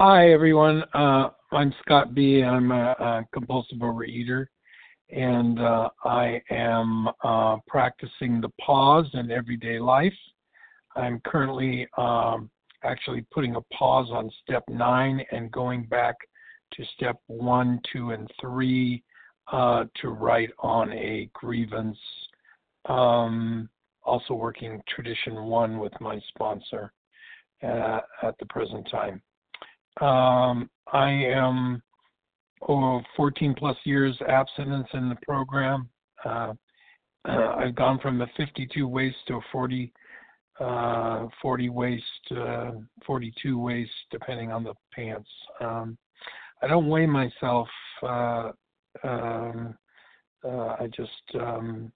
Hi, everyone. Uh, I'm Scott B. I'm a, a compulsive overeater, and uh, I am uh, practicing the pause in everyday life. I'm currently um, actually putting a pause on step nine and going back to step one, two, and three uh, to write on a grievance. Um, also working tradition one with my sponsor uh, at the present time. Um, I am over 14 plus years abstinence in the program. Uh, uh, I've gone from a 52 waist to a 40, uh, 40 waist, uh, 42 waist, depending on the pants. Um, I don't weigh myself. Uh, um, uh, I just um,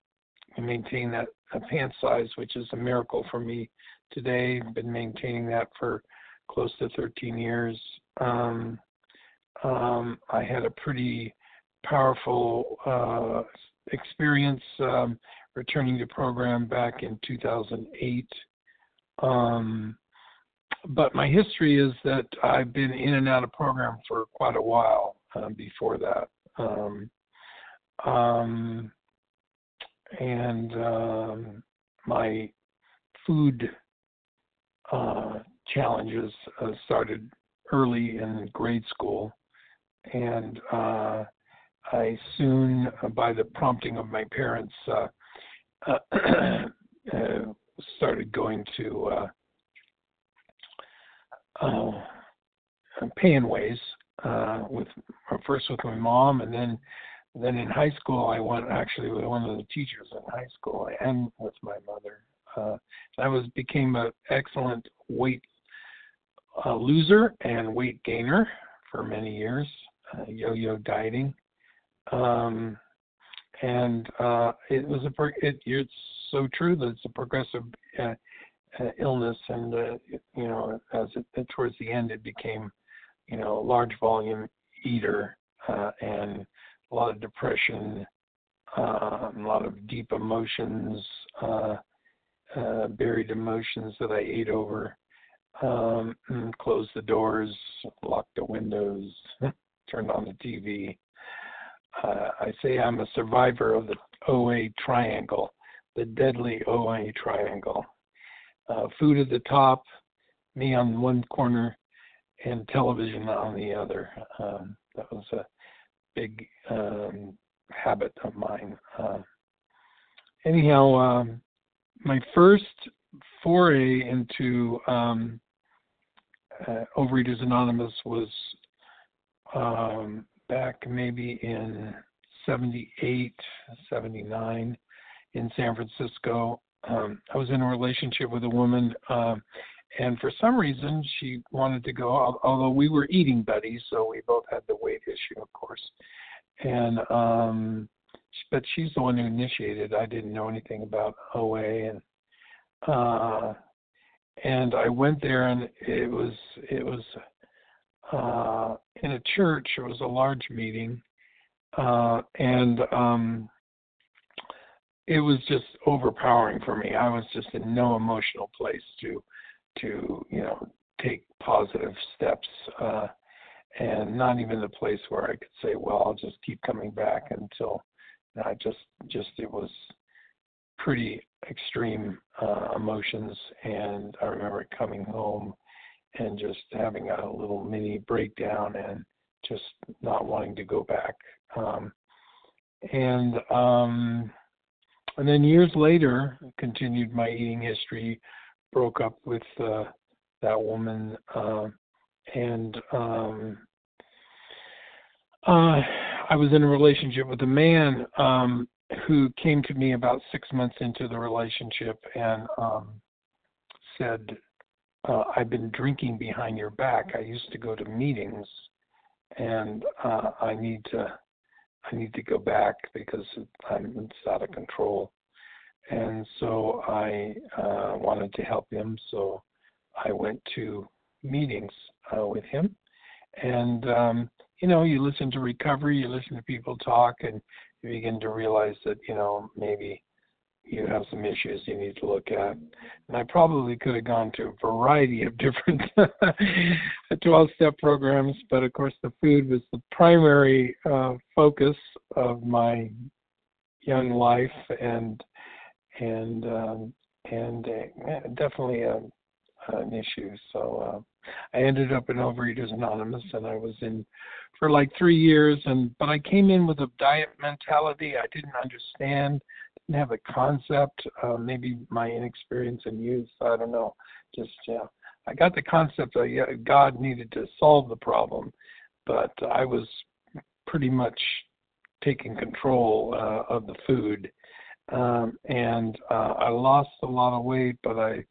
maintain that pant size, which is a miracle for me today. I've been maintaining that for close to 13 years. Um, um, I had a pretty powerful uh, experience um, returning to program back in 2008. Um, but my history is that I've been in and out of program for quite a while uh, before that. Um, um, and my food uh, challenges uh, started early in grade school, and uh, I soon, uh, by the prompting of my parents, uh, uh, started going to pay and ways with first with my mom, and then then in high school I went actually with one of the teachers in high school and with my mother. Uh, I was became an excellent weight uh, loser and weight gainer for many years, uh, yo-yo dieting, um, and uh, it was a it, it's so true that it's a progressive uh, uh, illness, and uh, you know as it, towards the end it became you know a large volume eater uh, and a lot of depression, uh, a lot of deep emotions. Buried emotions that I ate over. Um, closed the doors, locked the windows, turned on the TV. Uh, I say I'm a survivor of the OA triangle, the deadly OA triangle. Uh, food at the top, me on one corner, and television on the other. Um, that was a big um, habit of mine. Uh, anyhow, um, my first foray into um, uh, Overeaters Anonymous was um, back maybe in 78, 79 in San Francisco. Um, I was in a relationship with a woman, um, and for some reason she wanted to go, although we were eating buddies, so we both had the weight issue, of course. And um, but she's the one who initiated. I didn't know anything about OA, and uh, and I went there, and it was it was uh, in a church. It was a large meeting, uh, and um, it was just overpowering for me. I was just in no emotional place to to you know take positive steps. Uh, and not even the place where I could say, well, I'll just keep coming back until I just just it was pretty extreme uh, emotions, and I remember coming home and just having a little mini breakdown and just not wanting to go back. Um, and um, and then years later, continued my eating history, broke up with uh, that woman, uh, and um, uh, I was in a relationship with a man um, who came to me about six months into the relationship and um, said, uh, "I've been drinking behind your back. I used to go to meetings, and uh, I need to, I need to go back because I'm it's out of control." And so I uh, wanted to help him, so I went to meetings uh, with him, and um, you know, you listen to recovery, you listen to people talk, and you begin to realize that you know maybe you have some issues you need to look at. And I probably could have gone to a variety of different 12 step programs, but of course, the food was the primary uh, focus of my young life and and um, and uh, definitely a, an issue. So uh, I ended up in Overeaters Anonymous, and I was in for like three years. And but I came in with a diet mentality. I didn't understand, didn't have a concept. Uh, maybe my inexperience in youth. I don't know. Just yeah, I got the concept that God needed to solve the problem, but I was pretty much taking control uh, of the food. Um, and uh, I lost a lot of weight, but I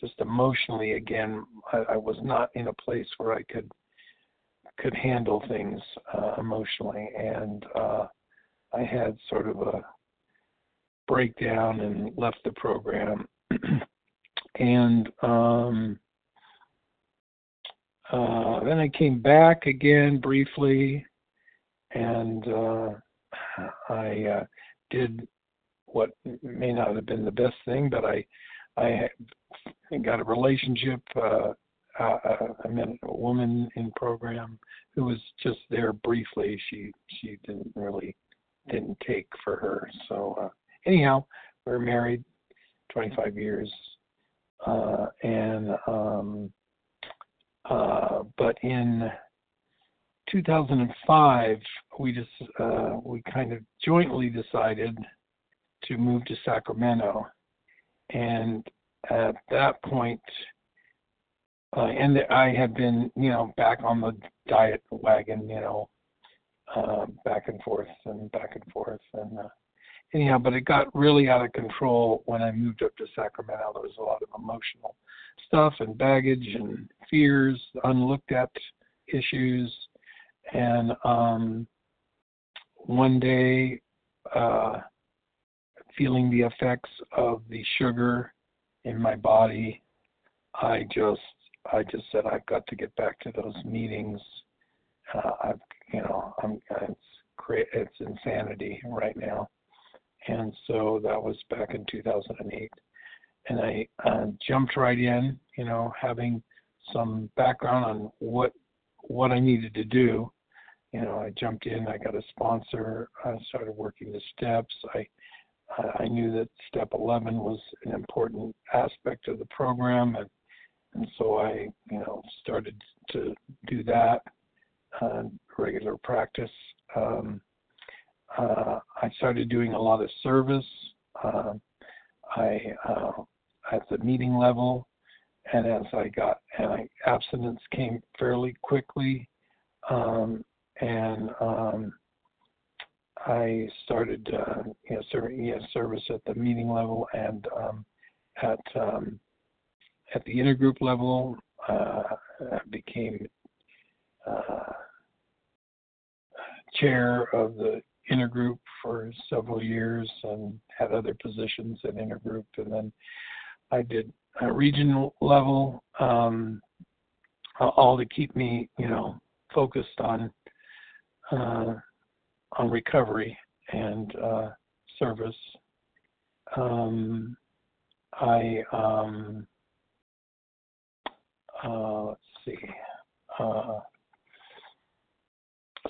just emotionally again I, I was not in a place where I could could handle things uh, emotionally, and uh, I had sort of a breakdown and left the program. and um, uh, then I came back again briefly, and uh, I uh, did what may not have been the best thing, but I I got a relationship. Uh, uh, I met a woman in program who was just there briefly. She she didn't really didn't take for her. So uh, anyhow, we are married 25 years, uh, and um, uh, but in 2005 we just uh, we kind of jointly decided to move to Sacramento, and at that point, uh, and I had been, you know, back on the diet wagon, you know, uh, back and forth and back and forth, and uh, anyhow, but it got really out of control when I moved up to Sacramento. There was a lot of emotional stuff and baggage and fears, unlooked at issues, and um, one day, uh, feeling the effects of the sugar in my body, I just I just said I've got to get back to those meetings. Uh, I've you know I'm it's it's insanity right now, and so that was back in 2008, and I uh, jumped right in. You know, having some background on what what I needed to do. You know, I jumped in. I got a sponsor. I started working the steps. I I knew that step 11 was an important aspect of the program, and, and so I, you know, started to do that uh, regular practice. Um, uh, I started doing a lot of service. Uh, I uh, at the meeting level, and as I got, and I, abstinence came fairly quickly, um, and um, I started uh, you know, serving, you service at the meeting level and um, at um, at the intergroup level. Uh, I became uh, chair of the intergroup for several years and had other positions at intergroup, and then I did a regional level, um, all to keep me, you know, focused on uh, on recovery and uh, service. Um, I um, uh, let's see. Uh,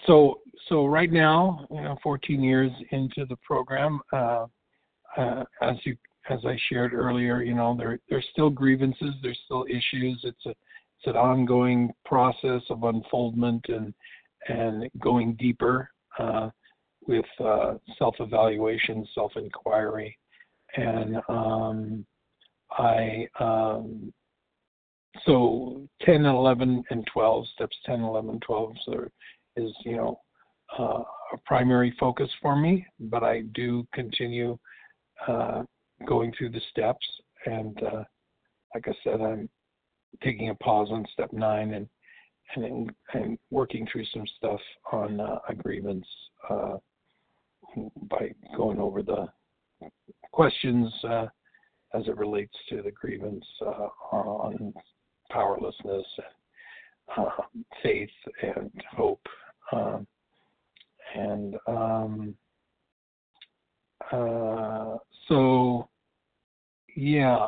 so so right now, you know, 14 years into the program, uh, uh, as you as I shared earlier, you know, there there's still grievances, there's still issues. It's a it's an ongoing process of unfoldment and and going deeper uh, with uh, self-evaluation, self-inquiry, and um, I um, so 10, 11, and 12 steps 10, 11, 12 so is you know uh, a primary focus for me, but I do continue uh, going through the steps, and uh, like I said, I'm taking a pause on step nine and and, and working through some stuff on uh, uh, by going over the questions uh, as it relates to the grievance uh, on powerlessness, uh, faith, and hope. Um, and um, uh, so yeah,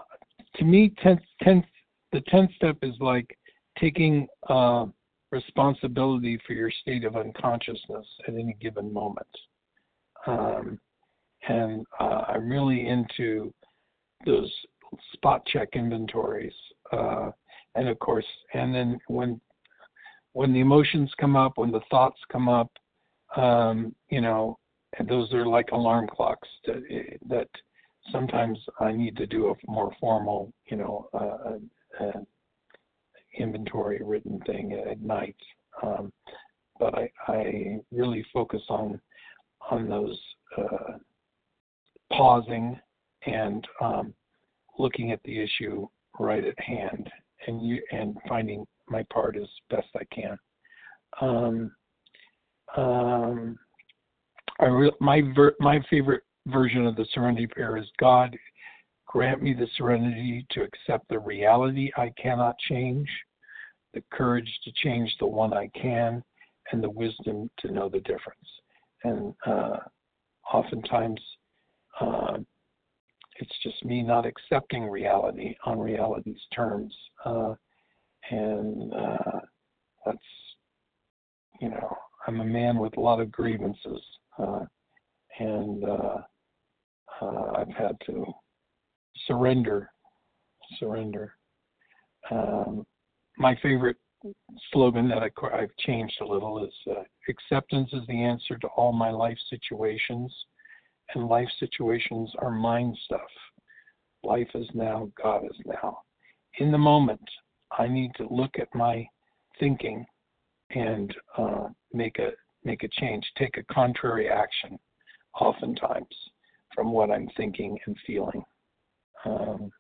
to me, tenth, tenth, the tenth step is like taking uh, responsibility for your state of unconsciousness at any given moment. Um, and uh, I'm really into those spot check inventories. Uh, and of course, and then when when the emotions come up, when the thoughts come up, um, you know, those are like alarm clocks that, that sometimes I need to do a more formal, you know, uh, written thing at night. Um, but I, I really focus on on those uh, pausing and um, looking at the issue right at hand and you and finding my part as best I can. Um, um, I re- my ver- my favorite version of the serenity prayer is God grant me the serenity to accept the reality I cannot change, the courage to change the one I can, and the wisdom to know the difference. And uh, oftentimes, uh, it's just me not accepting reality on reality's terms. Uh, and uh, that's, you know, I'm a man with a lot of grievances. Uh, and uh, I've had to surrender, surrender. Um, my favorite slogan that I, have changed a little is uh, acceptance is the answer to all my life situations and life situations are mind stuff. Life is now, God is now. In the moment, I need to look at my thinking and uh, make a make a change, take a contrary action, oftentimes from what I'm thinking and feeling. Um,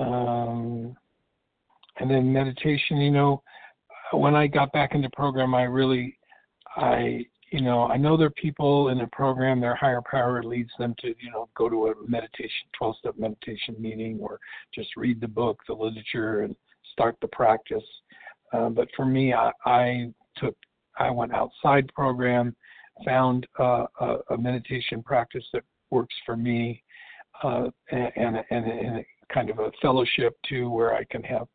um, and then meditation, you know, when I got back into program, I really, I you know, I know there are people in the program, their higher power leads them to, you know, go to a meditation, 12 step meditation meeting or just read the book, the literature, and start the practice. Uh, but for me, I, I took, I went outside program, found uh, a, a, meditation practice that works for me, uh, and, and, and, and kind of a fellowship too, where I can have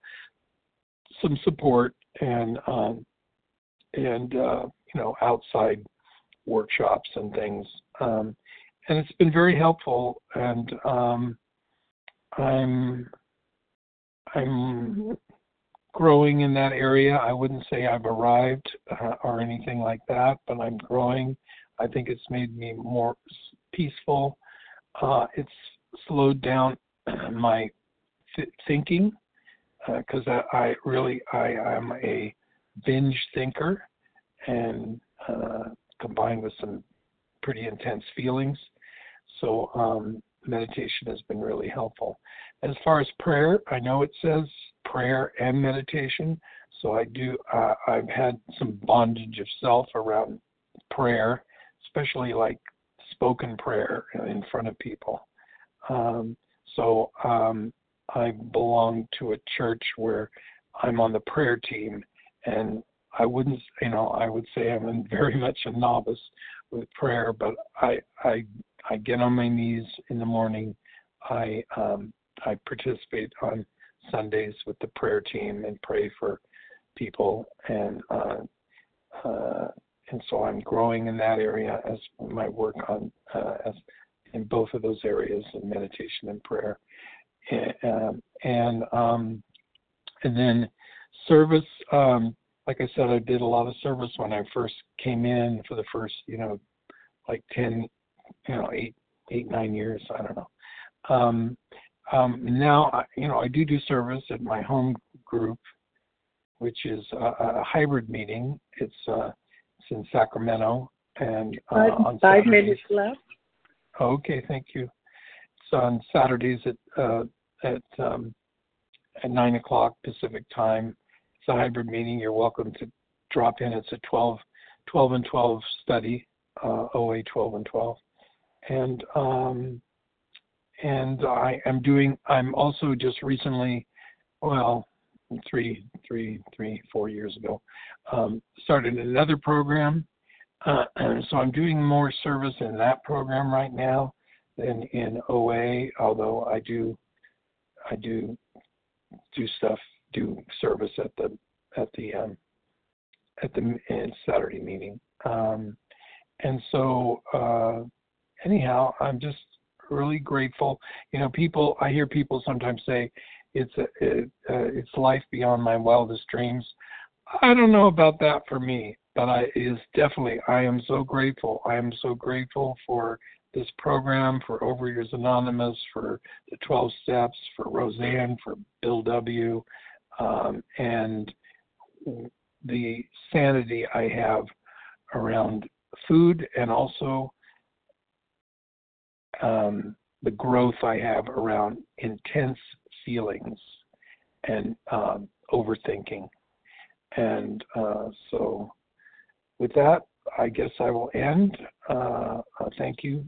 some support and um, and uh, you know outside workshops and things. Um, and it's been very helpful. And um, I'm I'm growing in that area. I wouldn't say I've arrived uh, or anything like that, but I'm growing. I think it's made me more peaceful. Uh, it's slowed down my th- thinking because uh, I, I, really I am a binge thinker, and uh, combined with some pretty intense feelings. So um, meditation has been really helpful. As far as prayer, I know it says prayer and meditation. So I do. Uh, I've had some bondage of self around prayer, especially like spoken prayer in front of people. Um, so um, I belong to a church where I'm on the prayer team, and I wouldn't, you know, I would say I'm very much a novice with prayer, but I I I get on my knees in the morning. I um, I participate on Sundays with the prayer team and pray for people, and uh, uh, and so I'm growing in that area as my work on uh, as in both of those areas in meditation and prayer, and um, and, um, and then service. Um, like I said, I did a lot of service when I first came in for the first, you know, like 10, you know, eight, eight, nine years. I don't know. Um, um, now, you know, I do do service at my home group, which is a, a hybrid meeting. It's, uh, it's in Sacramento and uh, five, on five minutes left. Okay, thank you. On Saturdays at uh, at um, at nine o'clock Pacific time it's a hybrid meeting. You're welcome to drop in. It's a 12, 12 and 12 study, uh, OA 12 and 12. And um, and I am doing. I'm also just recently, well, three, three, three, four years ago, um, started another program. Uh, so I'm doing more service in that program right now in in OA, although I do I do do stuff, do service at the at the um, at the Saturday meeting. Um, and so uh, anyhow, I'm just really grateful. You know, people I hear people sometimes say it's a, uh, it's life beyond my wildest dreams. I don't know about that for me, but I is definitely I am so grateful. I am so grateful for this program, for Overeaters Anonymous, for the 12 Steps, for Rozanne, for Bill W, um, and the sanity I have around food and also um, the growth I have around intense feelings and um, overthinking. And uh, so, with that, I guess I will end. Uh, uh, thank you